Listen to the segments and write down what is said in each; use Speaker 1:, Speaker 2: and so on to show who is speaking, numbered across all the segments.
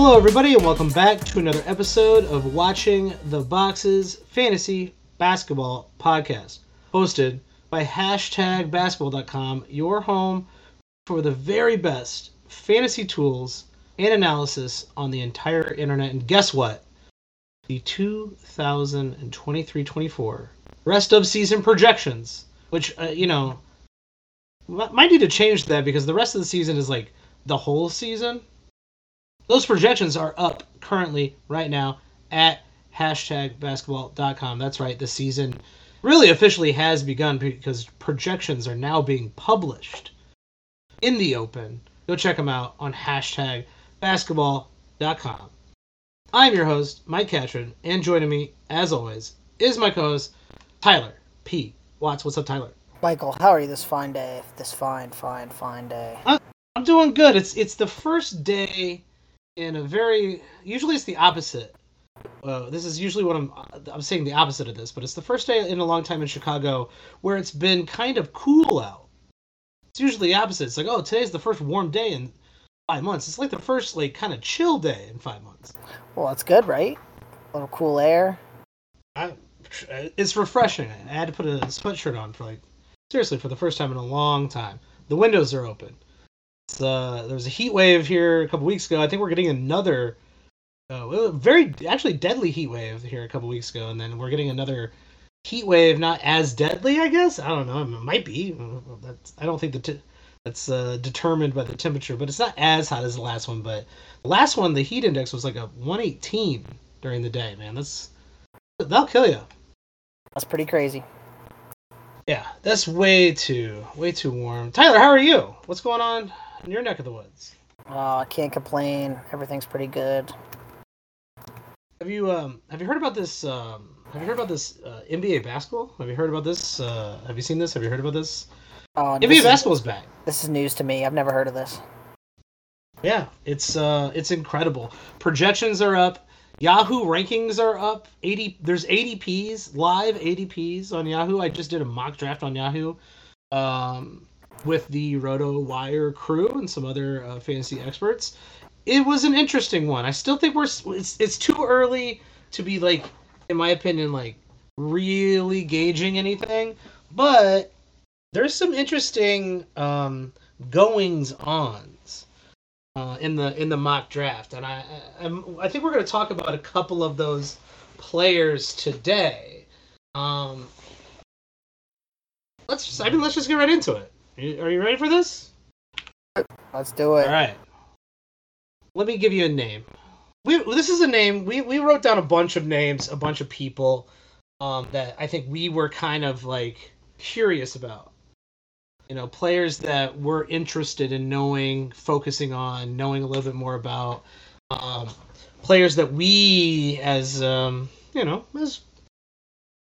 Speaker 1: Hello, everybody, and welcome back to another episode of Watching the Boxes Fantasy Basketball Podcast, hosted by hashtag basketball.com, your home for the very best fantasy tools and analysis on the entire internet. And guess what? The 2023 24 rest of season projections, which, uh, you know, might need to change that because the rest of the season is like the whole season. Those projections are up currently right now at hashtag basketball.com. That's right, the season really officially has begun because projections are now being published in the open. Go check them out on hashtag basketball.com. I'm your host, Mike Catron, and joining me, as always, is my co host, Tyler P. Watts. What's up, Tyler?
Speaker 2: Michael, how are you this fine day? This fine, fine, fine day.
Speaker 1: I'm doing good. It's it's the first day in a very usually it's the opposite. Uh, this is usually what I'm I'm saying the opposite of this, but it's the first day in a long time in Chicago where it's been kind of cool out. It's usually the opposite. It's like, oh, today's the first warm day in five months. It's like the first like kind of chill day in five months.
Speaker 2: Well, that's good, right? A little cool air.
Speaker 1: I, it's refreshing. I had to put a sweatshirt on for like seriously for the first time in a long time. The windows are open. Uh, there was a heat wave here a couple weeks ago. I think we're getting another uh, very actually deadly heat wave here a couple weeks ago, and then we're getting another heat wave, not as deadly, I guess. I don't know. It might be. That's, I don't think the t- that's uh, determined by the temperature, but it's not as hot as the last one. But the last one, the heat index was like a 118 during the day. Man, that's that'll kill you.
Speaker 2: That's pretty crazy.
Speaker 1: Yeah, that's way too way too warm. Tyler, how are you? What's going on in your neck of the woods?
Speaker 2: Oh, I can't complain. Everything's pretty good.
Speaker 1: Have you um have you heard about this um have you heard about this uh, NBA basketball? Have you heard about this? Uh, have you seen this? Have you heard about this?
Speaker 2: Oh,
Speaker 1: NBA basketball is back.
Speaker 2: This is news to me. I've never heard of this.
Speaker 1: Yeah, it's uh it's incredible. Projections are up. Yahoo rankings are up. 80 there's ADPs, live ADPs on Yahoo. I just did a mock draft on Yahoo. Um with the RotoWire crew and some other uh, fantasy experts. It was an interesting one. I still think we're it's it's too early to be like in my opinion like really gauging anything, but there's some interesting um goings ons uh, in the in the mock draft, and I I'm, I think we're going to talk about a couple of those players today. Um, let's just, I mean let's just get right into it. Are you ready for this?
Speaker 2: Let's do it.
Speaker 1: All right. Let me give you a name. We this is a name we we wrote down a bunch of names, a bunch of people um, that I think we were kind of like curious about. You know, players that we're interested in knowing, focusing on, knowing a little bit more about. Um, players that we, as um, you know, as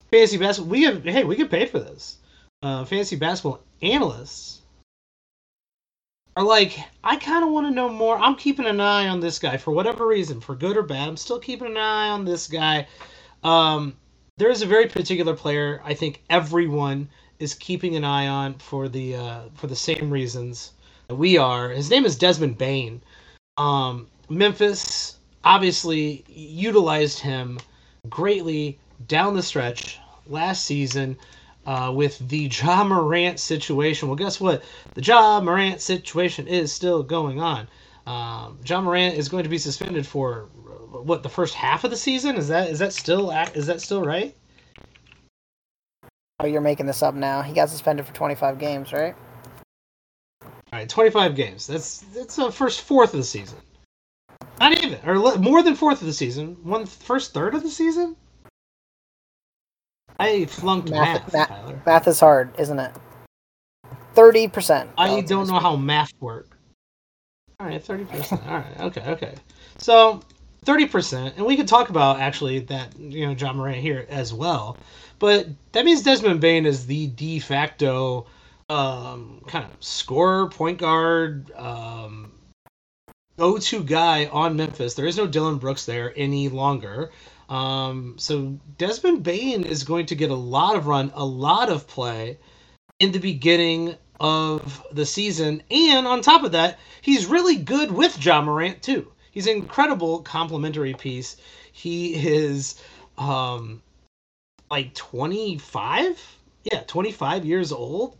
Speaker 1: fantasy basketball, we have hey, we get paid for this. Uh, fantasy basketball analysts are like, I kind of want to know more. I'm keeping an eye on this guy for whatever reason, for good or bad. I'm still keeping an eye on this guy. Um, there is a very particular player I think everyone is keeping an eye on for the uh, for the same reasons that we are. His name is Desmond Bane. Um, Memphis obviously utilized him greatly down the stretch last season uh, with the Ja Morant situation. Well, guess what? The Ja Morant situation is still going on. Um, Ja Morant is going to be suspended for what the first half of the season. Is that is that still is that still right?
Speaker 2: Oh, you're making this up now. He got suspended for 25 games, right?
Speaker 1: All right, 25 games. That's that's the first fourth of the season. Not even, or more than fourth of the season. One first third of the season. I flunked math. Math, math,
Speaker 2: math is hard, isn't it? Thirty percent.
Speaker 1: I don't know how math works. All right, thirty percent. All right, okay, okay. So thirty percent, and we could talk about actually that you know Ja Morant here as well, but that means Desmond Bane is the de facto um, kind of scorer, point guard, um, go-to guy on Memphis. There is no Dillon Brooks there any longer. Um, so Desmond Bane is going to get a lot of run, a lot of play in the beginning of the season, and on top of that, he's really good with Ja Morant too. he's an incredible complementary piece. He is um like 25? Yeah, 25 years old.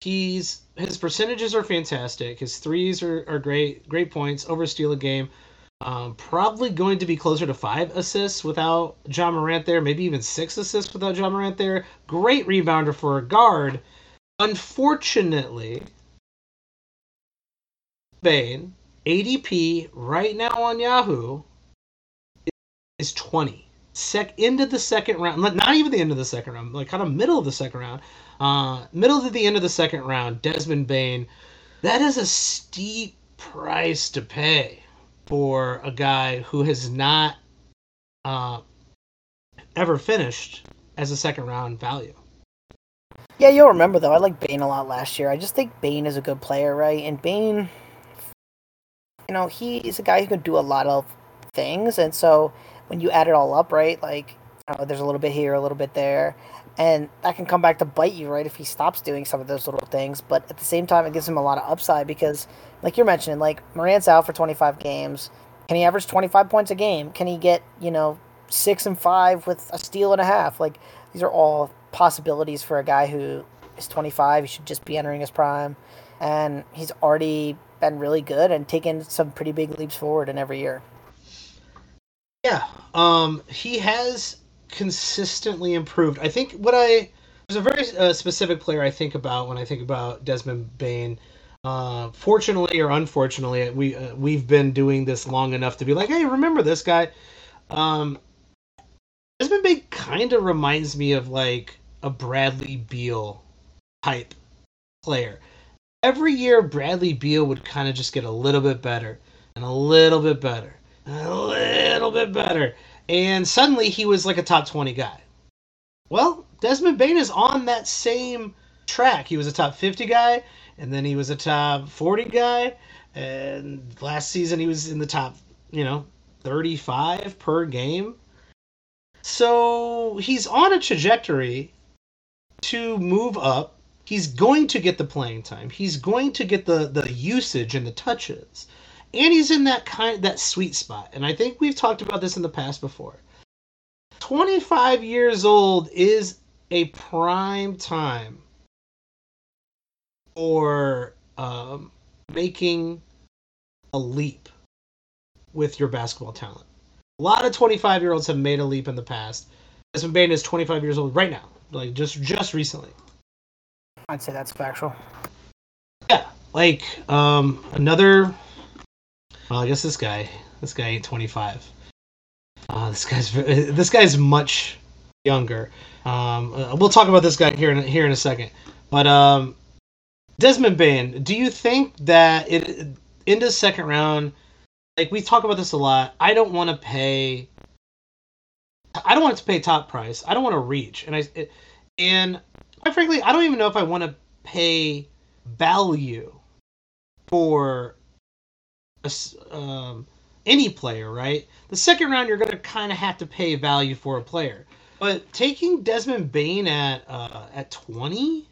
Speaker 1: He's his percentages are fantastic. His threes are, are great, great points, over steal a game. Um, probably going to be closer to five assists without Ja Morant there, maybe even six assists without Ja Morant there. Great rebounder for a guard. Unfortunately, Bane, ADP right now on Yahoo is 20. Sec into the second round, not even the end of the second round, like kind of middle of the second round. Uh, middle to the end of the second round, Desmond Bane. That is a steep price to pay for a guy who has not uh, ever finished as a second round value.
Speaker 2: Yeah, you'll remember though. I like Bane a lot last year. I just think Bane is a good player, right? And Bane, you know, he is a guy who can do a lot of things, and so when you add it all up, right, like you know, there's a little bit here, a little bit there, and that can come back to bite you, right, if he stops doing some of those little things. But at the same time, it gives him a lot of upside because, like you're mentioning, like Morant's out for 25 games. Can he average 25 points a game? Can he get, you know, six and five with a steal and a half? Like, these are all possibilities for a guy who is 25. He should just be entering his prime. And he's already been really good and taken some pretty big leaps forward in every year.
Speaker 1: Yeah. Um, he has consistently improved. I think what I there's a very uh, specific player I think about when I think about Desmond Bane. Uh, fortunately or unfortunately, we uh, we've been doing this long enough to be like, hey, remember this guy? Um, Desmond Bane kind of reminds me of like a Bradley Beal type player. Every year, Bradley Beal would kind of just get a little bit better and a little bit better, and a little bit better and suddenly he was like a top 20 guy. Well, Desmond Bane is on that same track. He was a top 50 guy, and then he was a top 40 guy, and last season he was in the top, you know, 35 per game. So he's on a trajectory to move up. He's going to get the playing time. He's going to get the the usage and the touches and he's in that kind that sweet spot. And I think we've talked about this in the past before. 25 years old is a prime time for um, making a leap with your basketball talent. A lot of 25 year olds have made a leap in the past. Desmond Bane is 25 years old right now, like just just recently.
Speaker 2: I'd say that's factual.
Speaker 1: Yeah, like um, another well, I guess this guy, this guy ain't 25. Uh, this guy's this guy's much younger. Um, uh, we'll talk about this guy here in here in a second. But um, Desmond Bane, do you think that it into second round? Like we talk about this a lot. I don't want to pay. I don't want to pay top price. I don't want to reach, and I and quite frankly, I don't even know if I want to pay value for um, any player, right? The second round, you're going to kind of have to pay value for a player. But taking Desmond Bane at uh, at 20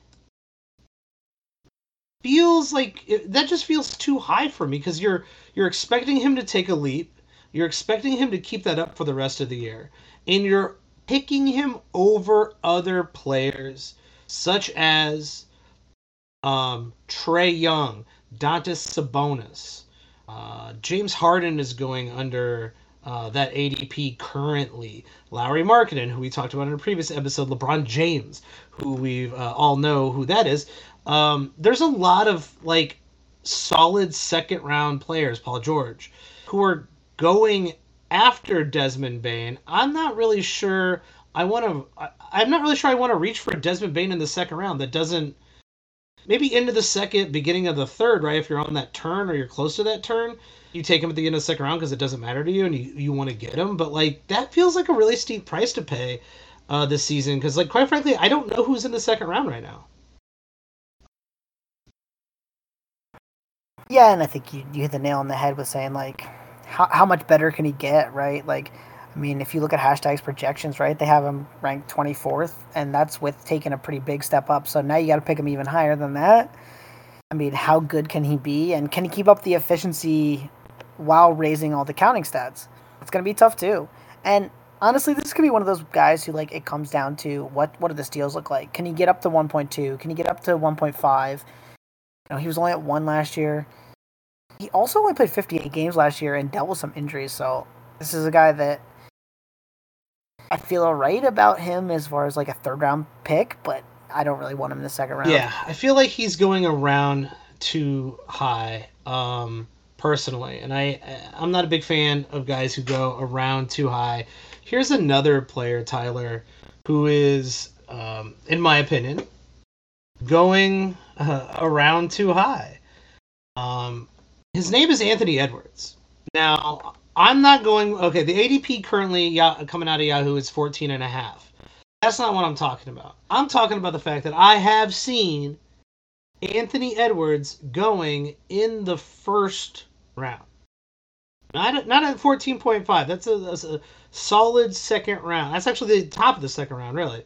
Speaker 1: feels like it, that just feels too high for me because you're you're expecting him to take a leap, you're expecting him to keep that up for the rest of the year, and you're picking him over other players such as um, Trae Young, Domantas Sabonis, uh, James Harden is going under uh, that ADP currently. Lauri Markkanen, who we talked about in a previous episode, LeBron James, who we uh, all know who that is. Um, there's a lot of like solid second round players, Paul George, who are going after Desmond Bane. I'm not really sure. I want to. I'm not really sure I want to reach for Desmond Bane in the second round. That doesn't maybe into the second, beginning of the third, right? If you're on that turn or you're close to that turn, you take him at the end of the second round because it doesn't matter to you and you, you want to get him. But like that feels like a really steep price to pay uh, this season because like quite frankly, I don't know who's in the second round right now.
Speaker 2: Yeah, and I think you, you hit the nail on the head with saying like how how much better can he get, right? Like I mean, if you look at hashtags projections, right, they have him ranked 24th, and that's with taking a pretty big step up. So now you got to pick him even higher than that. I mean, how good can he be, and can he keep up the efficiency while raising all the counting stats. It's going to be tough too. And honestly, this could be one of those guys who like it comes down to what what do the steals look like? Can he get up to 1.2? Can he get up to 1.5? You know, he was only at one last year. He also only played 58 games last year and dealt with some injuries. So this is a guy that I feel alright about him as far as like a third round pick, but I don't really want him in the second round.
Speaker 1: Yeah, I feel like he's going around too high, um, personally, and I I'm not a big fan of guys who go around too high. Here's another player, Tyler, who is, um, in my opinion, going uh, around too high. Um, his name is Anthony Edwards. Now, I'm not going. Okay, the ADP currently coming out of Yahoo is 14 and a half. That's not what I'm talking about. I'm talking about the fact that I have seen Anthony Edwards going in the first round. Not at, not at 14.5. That's a, that's a solid second round. That's actually the top of the second round, really.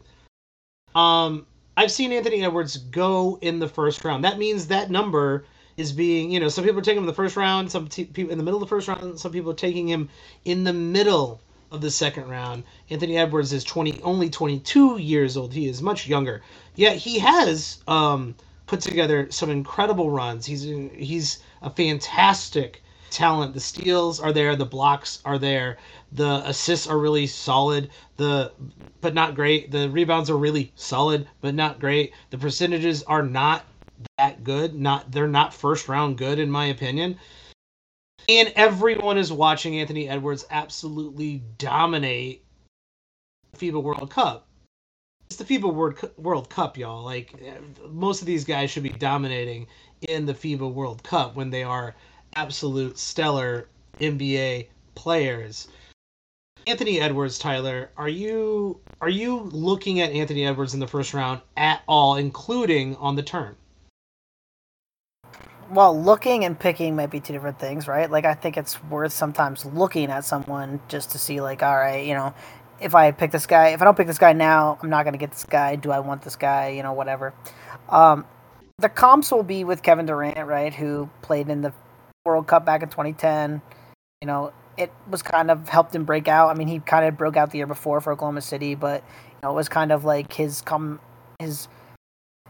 Speaker 1: Um, I've seen Anthony Edwards go in the first round. That means that number is being, you know, some people are taking him in the first round, some t- people in the middle of the first round, some people are taking him in the middle of the second round. Anthony Edwards is 20 only 22 years old. He is much younger. Yet he has um, put together some incredible runs. He's he's a fantastic talent. The steals are there, the blocks are there, the assists are really solid. The but not great. The rebounds are really solid, but not great. The percentages are not that good. Not they're not first round good in my opinion. And everyone is watching Anthony Edwards absolutely dominate FIBA World Cup. It's the FIBA World Cup, y'all. Like most of these guys should be dominating in the FIBA World Cup when they are absolute stellar NBA players. Anthony Edwards, Tyler, are you are you looking at Anthony Edwards in the first round at all, including on the turn?
Speaker 2: Well, looking and picking might be two different things, right? Like I think it's worth sometimes looking at someone just to see like, all right, you know, if I pick this guy, if I don't pick this guy now, I'm not going to get this guy. Do I want this guy? You know, whatever. Um, the comps will be with Kevin Durant, right, who played in the World Cup back in 2010. You know, it was kind of helped him break out. I mean, he kind of broke out the year before for Oklahoma City, but you know, it was kind of like his come his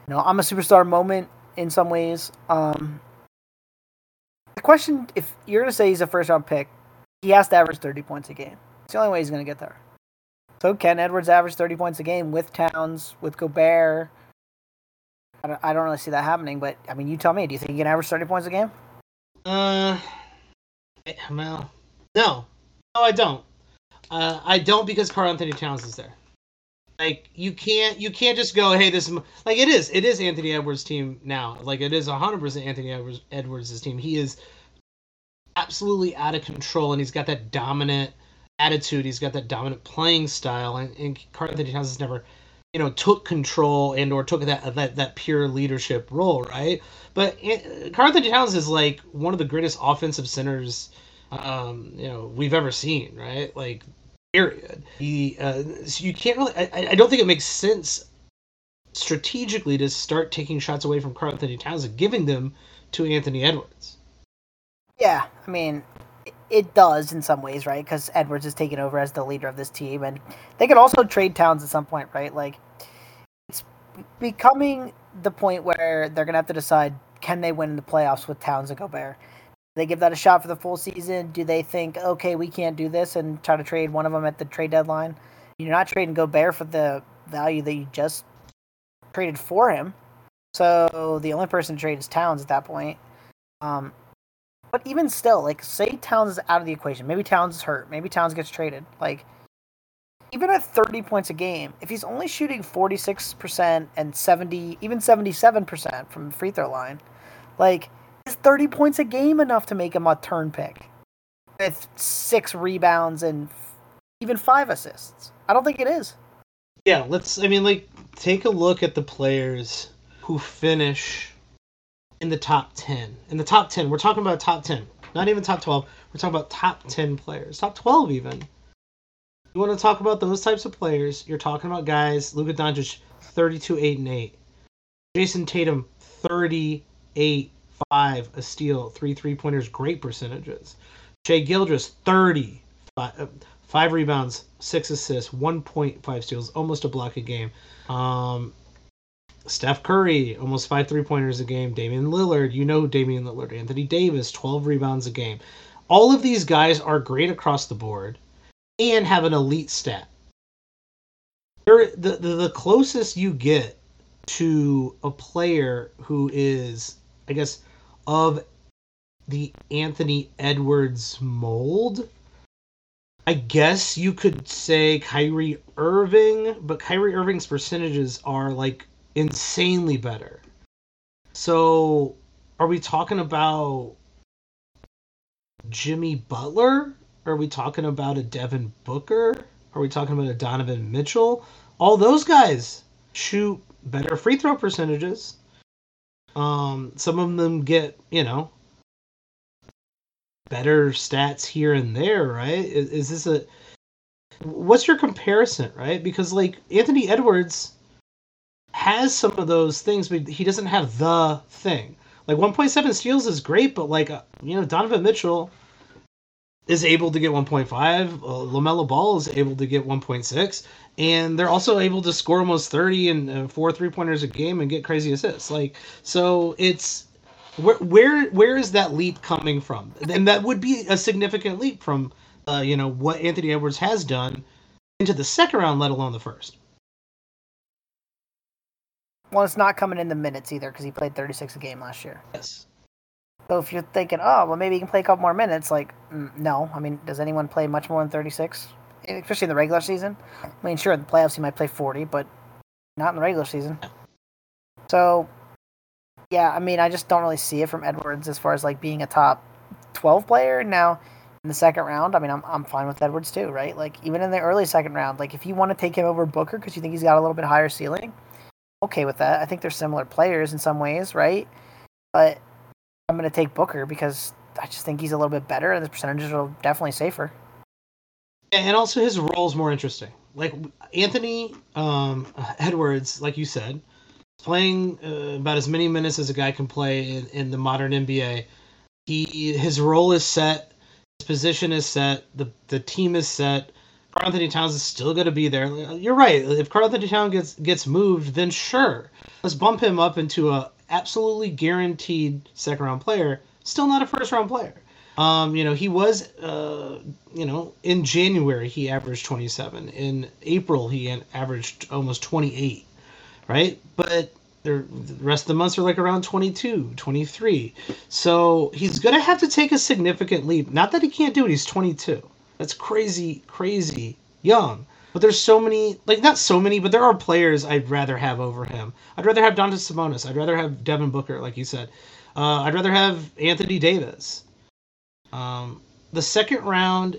Speaker 2: you know, I'm a superstar moment in some ways. Um, question, if you're going to say he's a first round pick, he has to average 30 points a game. It's the only way he's going to get there. So can Edwards average 30 points a game with Towns, with Gobert? I don't, I don't really see that happening, but I mean, you tell me. Do you think he can average 30 points a game?
Speaker 1: Uh, well, no. No, I don't. Uh, I don't because Karl-Anthony Towns is there. Like you can't you can't just go hey this is like it is it is Anthony Edwards' team now like it is hundred percent Anthony Edwards' team he is absolutely out of control and he's got that dominant attitude he's got that dominant playing style and, and Karl-Anthony Towns has never you know took control and or took that that that pure leadership role right but eh, Karl-Anthony Towns is like one of the greatest offensive centers um, you know we've ever seen right like period. He, uh, so you can't really. I, I don't think it makes sense strategically to start taking shots away from Karl-Anthony Towns and giving them to Anthony Edwards.
Speaker 2: Yeah, I mean, it does in some ways, right? Because Edwards is taking over as the leader of this team, and they could also trade Towns at some point, right? Like, it's becoming the point where they're gonna have to decide can they win in the playoffs with Towns and Gobert they give that a shot for the full season? Do they think, okay, we can't do this and try to trade one of them at the trade deadline? You're not trading Gobert for the value that you just traded for him. So the only person to trade is Towns at that point. Um, but even still, like, say Towns is out of the equation. Maybe Towns is hurt. Maybe Towns gets traded. Like, even at 30 points a game, if he's only shooting 46% and 70, even 77% from the free throw line, like, is 30 points a game enough to make him a turn pick with six rebounds and even five assists? I don't think it is.
Speaker 1: Yeah, let's. I mean, like, take a look at the players who finish in the top 10. In the top 10, we're talking about top 10, not even top 12. We're talking about top 10 players, top 12 even. You want to talk about those types of players? You're talking about guys. Luka Doncic, 32, 8, and 8. Jayson Tatum, 38, five, a steal, three three pointers, great percentages. Shai Gilgeous, 30. Five, uh, five rebounds, six assists, 1.5 steals, almost a block a game. Um, Steph Curry, almost five three pointers a game. Damian Lillard, you know Damian Lillard. Anthony Davis, 12 rebounds a game. All of these guys are great across the board and have an elite stat. They're, the, the, the closest you get to a player who is, I guess, of the Anthony Edwards mold. I guess you could say Kyrie Irving, but Kyrie Irving's percentages are like insanely better. So, are we talking about Jimmy Butler? Are we talking about a Devin Booker? Are we talking about a Donovan Mitchell? All those guys shoot better free throw percentages. Um, some of them get, you know, better stats here and there, right? Is, is this a what's your comparison, right? Because like Anthony Edwards has some of those things, but he doesn't have the thing. Like 1.7 steals is great, but like uh, you know, Donovan Mitchell is able to get 1.5. Uh, Ball is able to get 1.6, and they're also able to score almost 30 and uh, four three pointers a game and get crazy assists. Like so, it's where where where is that leap coming from? And that would be a significant leap from uh, you know what Anthony Edwards has done into the second round, let alone the first.
Speaker 2: Well, it's not coming in the minutes either because he played 36 a game last year.
Speaker 1: Yes.
Speaker 2: So if you're thinking, oh, well, maybe he can play a couple more minutes, like, mm, no. I mean, does anyone play much more than 36? Especially in the regular season. I mean, sure, in the playoffs he might play 40, but not in the regular season. So, yeah, I mean, I just don't really see it from Edwards as far as like being a top 12 player. Now, in the second round, I mean, I'm, I'm fine with Edwards too, right? Like, even in the early second round, like, if you want to take him over Booker because you think he's got a little bit higher ceiling, okay with that. I think they're similar players in some ways, right? But I'm going to take Booker because I just think he's a little bit better and the percentages are definitely safer.
Speaker 1: And also his role is more interesting. Like Anthony um, Edwards, like you said, playing uh, about as many minutes as a guy can play in, in the modern NBA. He his role is set, his position is set, the the team is set. Karl Anthony Towns is still going to be there. You're right. If Karl Anthony Towns gets gets moved, then sure, let's bump him up into a absolutely guaranteed second round player. Still not a first round player. Um, you know, he was, uh, you know, in January he averaged 27. In April he averaged almost 28, right? But the rest of the months are like around 22, 23. So he's going to have to take a significant leap. Not that he can't do it, he's 22. That's crazy, crazy young. But there's so many, like not so many, but there are players I'd rather have over him. I'd rather have Domantas Sabonis. I'd rather have Devin Booker, like you said. Uh, I'd rather have Anthony Davis. Um, the second round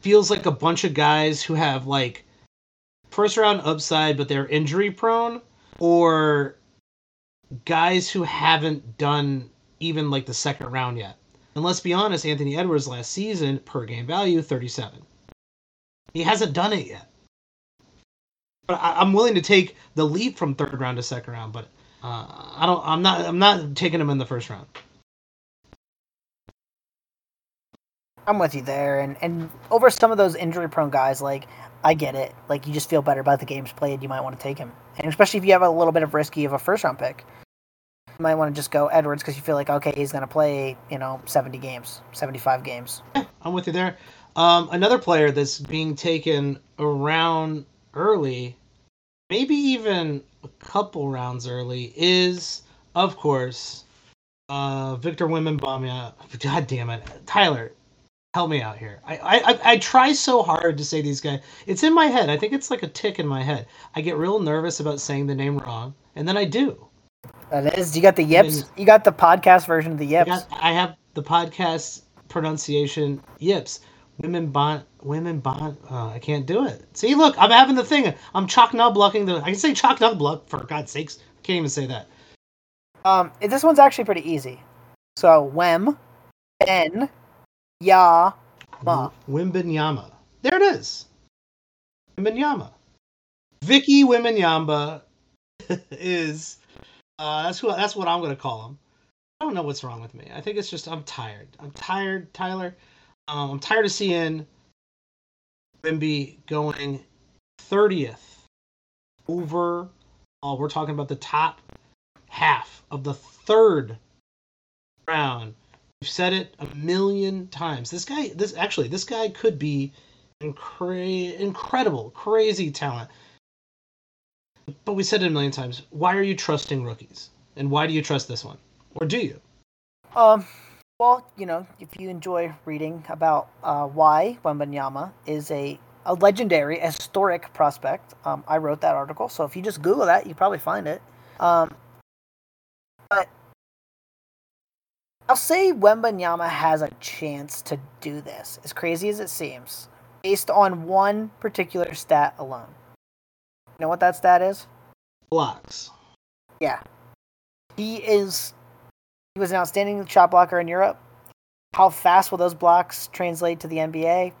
Speaker 1: feels like a bunch of guys who have like first round upside, but they're injury prone, or guys who haven't done even like the second round yet. And let's be honest, Anthony Edwards last season per game value 37. He hasn't done it yet. But I, am willing to take the leap from third round to second round, but uh, I don't. I'm not. I'm not taking him in the first round.
Speaker 2: I'm with you there, and and over some of those injury-prone guys, like I get it. Like you just feel better about the games played, you might want to take him, and especially if you have a little bit of risky of a first-round pick might want to just go Edwards because you feel like okay, he's going to play you know seventy games, seventy five games.
Speaker 1: Yeah, I'm with you there. Um, another player that's being taken around early, maybe even a couple rounds early, is of course uh, Victor Wembanyama. God damn it, Tyler, help me out here. I, I I try so hard to say these guys. It's in my head. I think it's like a tick in my head. I get real nervous about saying the name wrong, and then I do.
Speaker 2: That is. You got the yips. You got the podcast version of the yips.
Speaker 1: I, got, I have the podcast pronunciation yips. Women bond. Women bond. Oh, I can't do it. See, look, I'm having the thing. I'm chalk nub blocking the. I can say chalk nub block for God's sakes. I can't even say that.
Speaker 2: Um, this one's actually pretty easy. So Wem, N, Ya, Ma.
Speaker 1: Wimbenyama. There it is. Wimbenyama. Vicky Wembanyama is uh, that's who. That's what I'm gonna call him. I don't know what's wrong with me. I think it's just I'm tired. I'm tired, Tyler. Um, I'm tired of seeing Wemby going 30th over. Uh, we're talking about the top half of the third round. We've said it a million times. This guy, this actually, this guy could be incre- incredible, crazy talent. But we said it a million times. Why are you trusting rookies? And why do you trust this one? Or do you?
Speaker 2: Um, well, you know, if you enjoy reading about uh, why Wembanyama is a, a legendary, historic prospect, um, I wrote that article. So if you just Google that, you probably find it. Um, but I'll say Wembanyama has a chance to do this, as crazy as it seems, based on one particular stat alone. Know what that stat is?
Speaker 1: Blocks.
Speaker 2: Yeah. He is he was an outstanding shot blocker in Europe. How fast will those blocks translate to the NBA?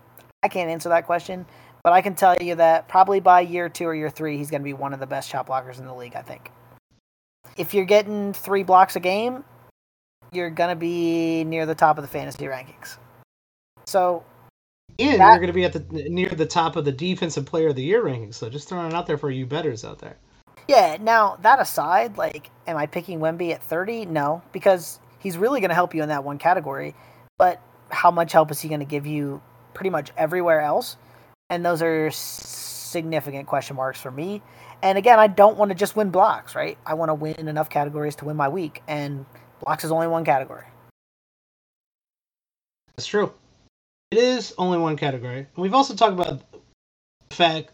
Speaker 2: I can't answer that question, but I can tell you that probably by year 2 or year 3 he's going to be one of the best shot blockers in the league, I think. If you're getting 3 blocks a game, you're going to be near the top of the fantasy rankings. So,
Speaker 1: and that, you're going to be at the near the top of the defensive player of the year rankings. So just throwing it out there for you betters out there.
Speaker 2: Yeah. Now that aside, like, am I picking Wemby at 30? No, because he's really going to help you in that one category. But how much help is he going to give you pretty much everywhere else? And those are significant question marks for me. And again, I don't want to just win blocks, right? I want to win enough categories to win my week, and blocks is only one category.
Speaker 1: That's true. It is only one category. And we've also talked about the fact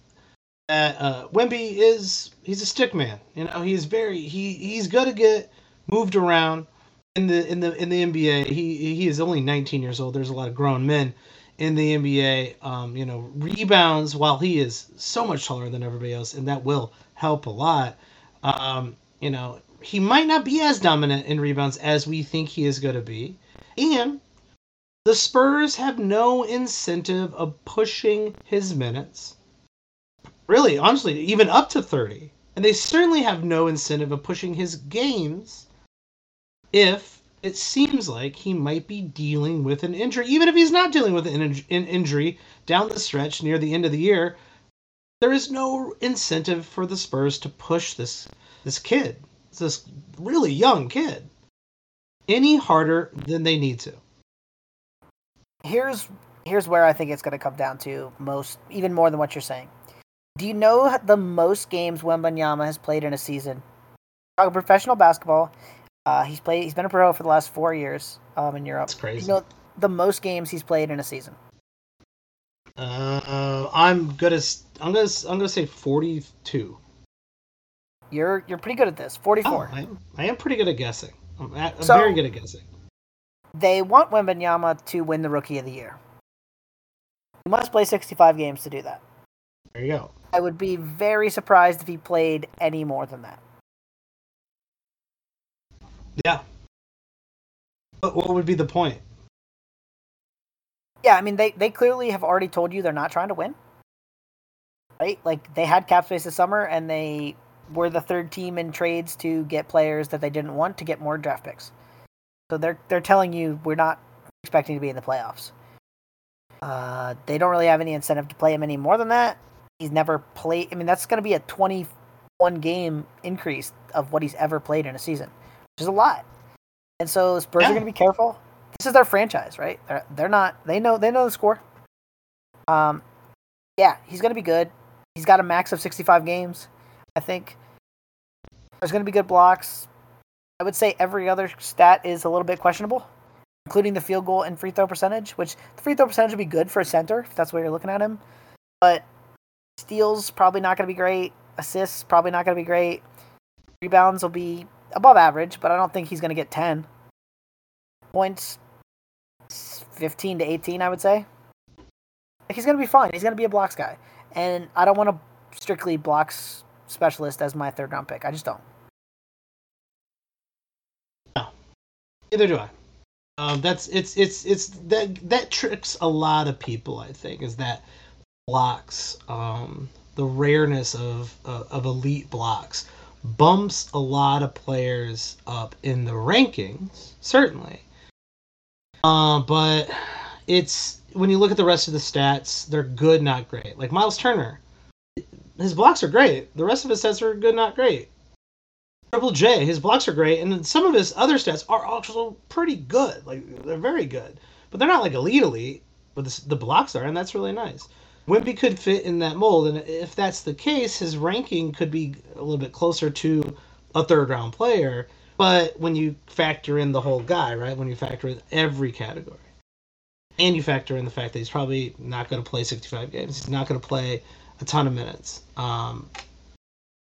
Speaker 1: that uh, Wemby is he's a stick man. You know, he's very he he's gonna get moved around in the in the in the NBA. He he is only 19 years old. There's a lot of grown men in the NBA. Um, you know, rebounds while he is so much taller than everybody else, and that will help a lot. Um, you know, he might not be as dominant in rebounds as we think he is going to be, and the Spurs have no incentive of pushing his minutes. Really, honestly, even up to 30. And they certainly have no incentive of pushing his games if it seems like he might be dealing with an injury. Even if he's not dealing with an, in- injury down the stretch near the end of the year, there is no incentive for the Spurs to push this this kid, this really young kid, any harder than they need to
Speaker 2: here's here's where I think it's going to come down to most, even more than what you're saying. Do you know the most games Wembanyama has played in a season? Talking professional basketball, uh, he's played. He's been a pro for the last four years um, in Europe.
Speaker 1: That's crazy.
Speaker 2: You know the most games he's played in a season.
Speaker 1: Uh, I'm gonna I'm gonna I'm gonna say 42.
Speaker 2: You're you're pretty good at this. 44.
Speaker 1: Oh, I, am, I am pretty good at guessing. I'm, at, I'm so, very good at guessing.
Speaker 2: They want Wembanyama to win the Rookie of the Year. He must play 65 games to do that.
Speaker 1: There you go.
Speaker 2: I would be very surprised if he played any more than that.
Speaker 1: Yeah. But what would be the point?
Speaker 2: Yeah, I mean, they, they clearly have already told you they're not trying to win. Right? Like, they had cap space this summer, and they were the third team in trades to get players that they didn't want to get more draft picks. So they're they're telling you we're not expecting to be in the playoffs. Uh, they don't really have any incentive to play him any more than that. He's never played. I mean, that's going to be a 21 game increase of what he's ever played in a season, which is a lot. And so Spurs yeah. are going to be careful. This is their franchise, right? They're, they're not. They know. They know the score. Um, yeah, he's going to be good. He's got a max of 65 games. I think there's going to be good blocks. I would say every other stat is a little bit questionable, including the field goal and free throw percentage, which the free throw percentage would be good for a center if that's where you're looking at him. But steals probably not going to be great. Assists probably not going to be great. Rebounds will be above average, but I don't think he's going to get 10 points. 15 to 18, I would say. He's going to be fine. He's going to be a blocks guy. And I don't want a strictly blocks specialist as my third round pick. I just don't.
Speaker 1: Neither do I. Um, that's it's it's it's that that tricks a lot of people. I think is that blocks um, the rareness of uh, of elite blocks bumps a lot of players up in the rankings certainly. Uh, but it's when you look at the rest of the stats, they're good, not great. Like Miles Turner, his blocks are great. The rest of his stats are good, not great. Triple J, his blocks are great, and some of his other stats are also pretty good. Like they're very good, but they're not like elite elite. But the, the blocks are, and that's really nice. Wemby could fit in that mold, and if that's the case, his ranking could be a little bit closer to a third round player. But when you factor in the whole guy, right? When you factor in every category, and you factor in the fact that he's probably not going to play 65 games, he's not going to play a ton of minutes. Um,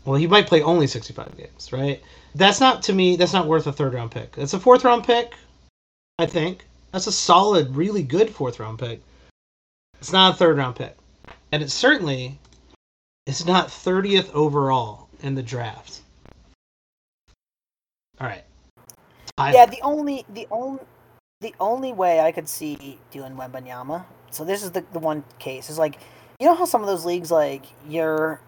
Speaker 1: well, he might play only 65 games, right? That's not to me. That's not worth a third round pick. It's a fourth round pick, I think. That's a solid, really good fourth round pick. It's not a third round pick, and it certainly is not 30th overall in the draft. All right.
Speaker 2: I, yeah, the only the only the only way I could see doing Wembanyama. So this is the the one case is like you know how some of those leagues like you're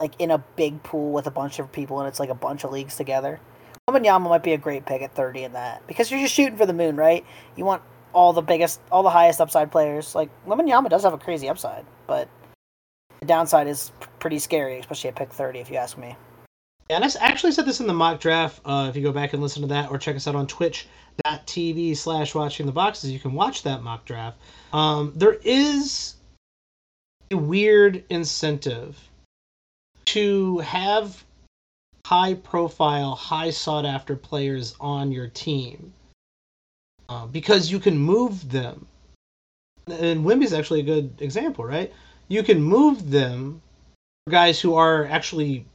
Speaker 2: like in a big pool with a bunch of people and it's like a bunch of leagues together. Wembanyama might be a great pick at 30 in that because you're just shooting for the moon, right? You want all the biggest, all the highest upside players. Like Wembanyama does have a crazy upside, but the downside is pretty scary, especially at pick 30, if you ask me.
Speaker 1: Yeah, and I actually said this in the mock draft. Uh, if you go back and listen to that, or check us out on Twitch.tv slash Watching the Boxes, you can watch that mock draft. Um, there is a weird incentive to have high profile, high sought after players on your team uh, because you can move them. And Wemby's actually a good example, right? You can move them guys who are actually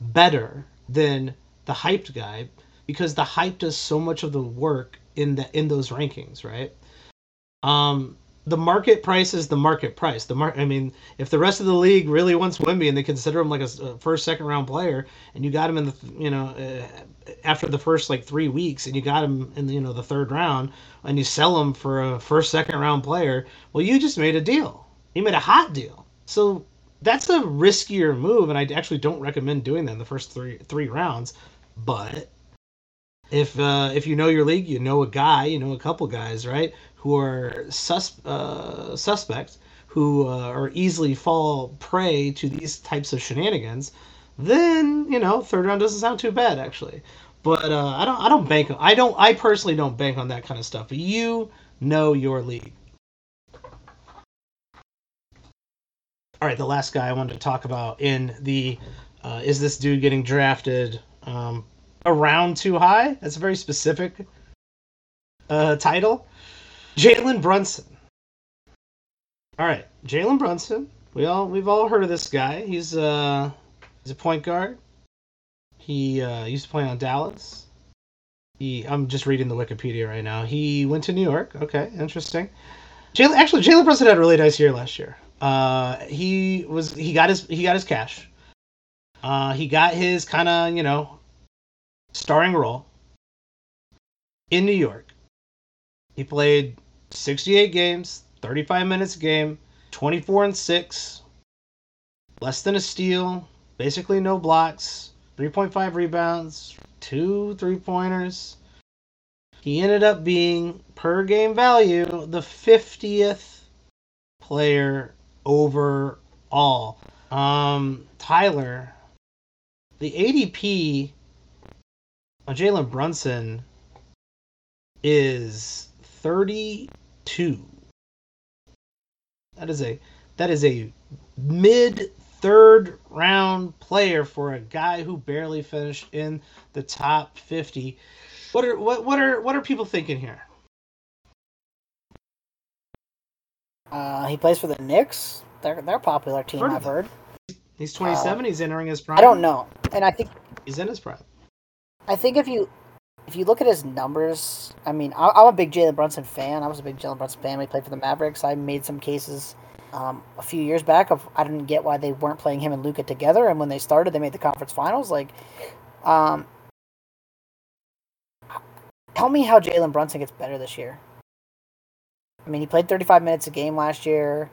Speaker 1: better than the hyped guy because the hype does so much of the work in the in those rankings, right? Um, the market price is the market price. The mar- I mean, if the rest of the league really wants Wemby and they consider him like a, a first, second round player, and you got him in the, you know, uh, after the first like three weeks, and you got him in the, you know the third round, and you sell him for a first, second round player, well, you just made a deal. You made a hot deal. So that's a riskier move, and I actually don't recommend doing that in the first three three rounds. But if uh, if you know your league, you know a guy, you know a couple guys, right? who are sus- uh, suspects who uh, are easily fall prey to these types of shenanigans, then you know third round doesn't sound too bad actually. But uh, I don't I don't bank I don't I personally don't bank on that kind of stuff. But you know your league. All right, the last guy I wanted to talk about in the uh, is this dude getting drafted um, around too high? That's a very specific uh, title. Jalen Brunson. All right, Jalen Brunson. We all we've all heard of this guy. He's uh he's a point guard. He uh, used to play on Dallas. He I'm just reading the Wikipedia right now. He went to New York. Okay, interesting. Jalen actually Jalen Brunson had a really nice year last year. Uh, he was he got his he got his cash. Uh, he got his kind of you know starring role in New York. He played 68 games, 35 minutes a game, 24 and 6, less than a steal, basically no blocks, 3.5 rebounds, two three pointers. He ended up being, per game value, the 50th player overall. Um, Tyler, the ADP Jalen Brunson is 32. That is a that is a mid third round player for a guy who barely finished in the top 50. What are what what are what are people thinking here?
Speaker 2: Uh, he plays for the Knicks. They're they're a popular team. Heard I've heard.
Speaker 1: He's 27. Uh, he's entering his prime.
Speaker 2: I don't know, and I think
Speaker 1: he's in his prime.
Speaker 2: I think if you if you look at his numbers, I mean, I'm a big Jalen Brunson fan. I was a big Jalen Brunson fan when he played for the Mavericks. I made some cases um, a few years back of I didn't get why they weren't playing him and Luka together, and when they started, they made the conference finals. Like, um, tell me how Jalen Brunson gets better this year. I mean, he played 35 minutes a game last year.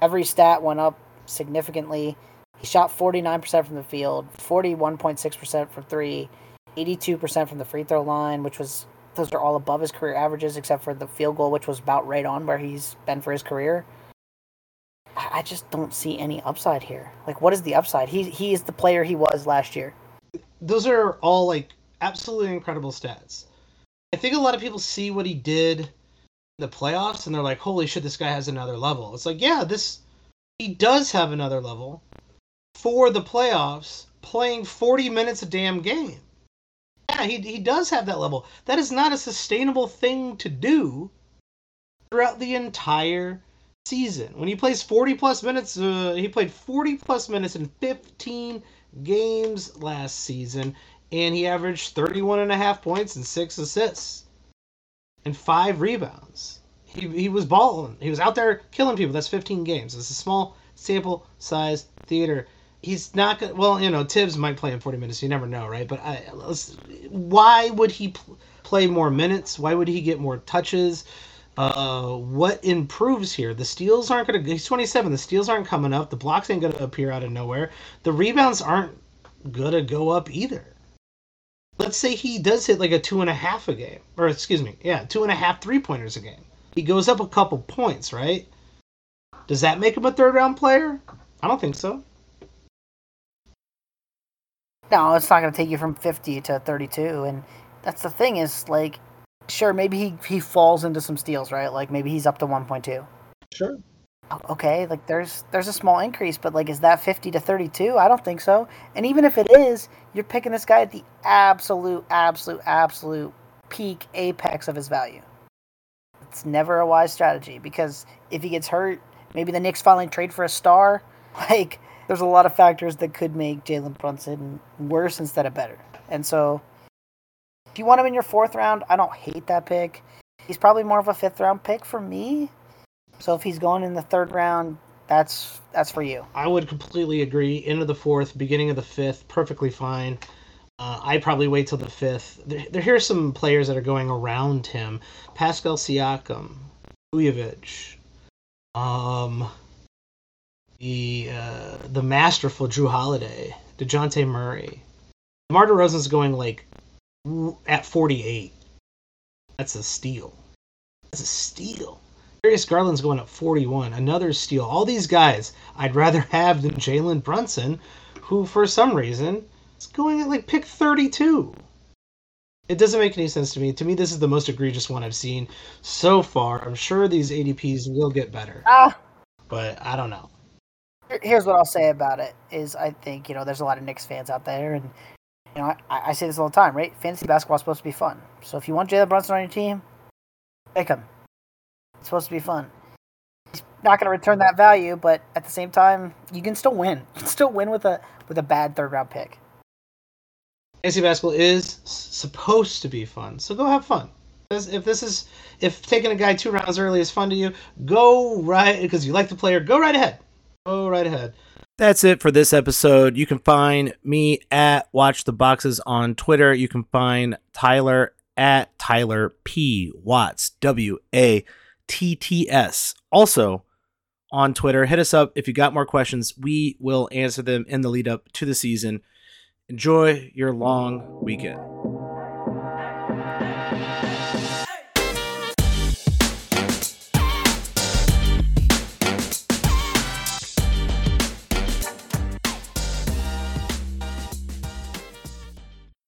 Speaker 2: Every stat went up significantly. He shot 49% from the field, 41.6% from three. 82% from the free throw line, which was those are all above his career averages, except for the field goal, which was about right on where he's been for his career. I just don't see any upside here. Like, what is the upside? He he is the player he was last year.
Speaker 1: Those are all like absolutely incredible stats. I think a lot of people see what he did in the playoffs and they're like, "Holy shit, this guy has another level." It's like, yeah, this he does have another level for the playoffs, playing 40 minutes a damn game. Yeah, he he does have that level. That is not a sustainable thing to do throughout the entire season. When he plays 40 plus minutes, uh, he played 40 plus minutes in 15 games last season, and he averaged 31 and a half points and six assists and five rebounds. He, he was balling. He was out there killing people. That's 15 games. It's a small sample size theater. He's not gonna. Well, you know, Thibs might play in 40 minutes. You never know, right? But I, why would he pl- play more minutes? Why would he get more touches? Uh, what improves here? The steals aren't going to. He's 27. The steals aren't coming up. The blocks ain't going to appear out of nowhere. The rebounds aren't going to go up either. Let's say he does hit like a two and a half a game, or excuse me, yeah, two and a half three pointers a game. He goes up a couple points, right? Does that make him a third round player? I don't think so.
Speaker 2: No, it's not going to take you from 50 to 32. And that's the thing is, like, sure, maybe he, he falls into some steals, right? Like maybe he's up to 1.2.
Speaker 1: Sure.
Speaker 2: Okay, like there's there's a small increase, but like is that 50 to 32? I don't think so. And even if it is, you're picking this guy at the absolute absolute absolute peak apex of his value. It's never a wise strategy because if he gets hurt, maybe the Knicks finally trade for a star. Like there's a lot of factors that could make Jalen Brunson worse instead of better. And so if you want him in your fourth round, I don't hate that pick. He's probably more of a fifth round pick for me. So if he's going in the third round, that's that's for you.
Speaker 1: I would completely agree. Into the fourth, beginning of the fifth, perfectly fine. Uh, I probably wait till the fifth. There, there here are some players that are going around him: Pascal Siakam, Vucevic, um, the uh, the masterful Jrue Holiday, Dejounte Murray. DeMar DeRozan's going like at 48. That's a steal. That's a steal. Darius Garland's going at 41. Another steal. All these guys I'd rather have than Jalen Brunson, who for some reason is going at like pick 32. It doesn't make any sense to me. To me, this is the most egregious one I've seen so far. I'm sure these ADPs will get better.
Speaker 2: Ah.
Speaker 1: But I don't know.
Speaker 2: Here's what I'll say about it is I think, you know, there's a lot of Knicks fans out there and you know, I, I say this all the time, right? Fantasy basketball is supposed to be fun. So if you want Jalen Brunson on your team, pick him. It's supposed to be fun. He's not going to return that value, but at the same time, you can still win. You can still win with a with a bad third round pick.
Speaker 1: Fantasy basketball is supposed to be fun, so go have fun. If this is if taking a guy two rounds early is fun to you, go right because you like the player. Go right ahead. Go right ahead.
Speaker 3: That's it for this episode. You can find me at Watch the Boxes on Twitter. You can find Tyler at Tyler P. Watts, W A T T S. Also on Twitter, hit us up if you got more questions. We will answer them in the lead up to the season. Enjoy your long weekend.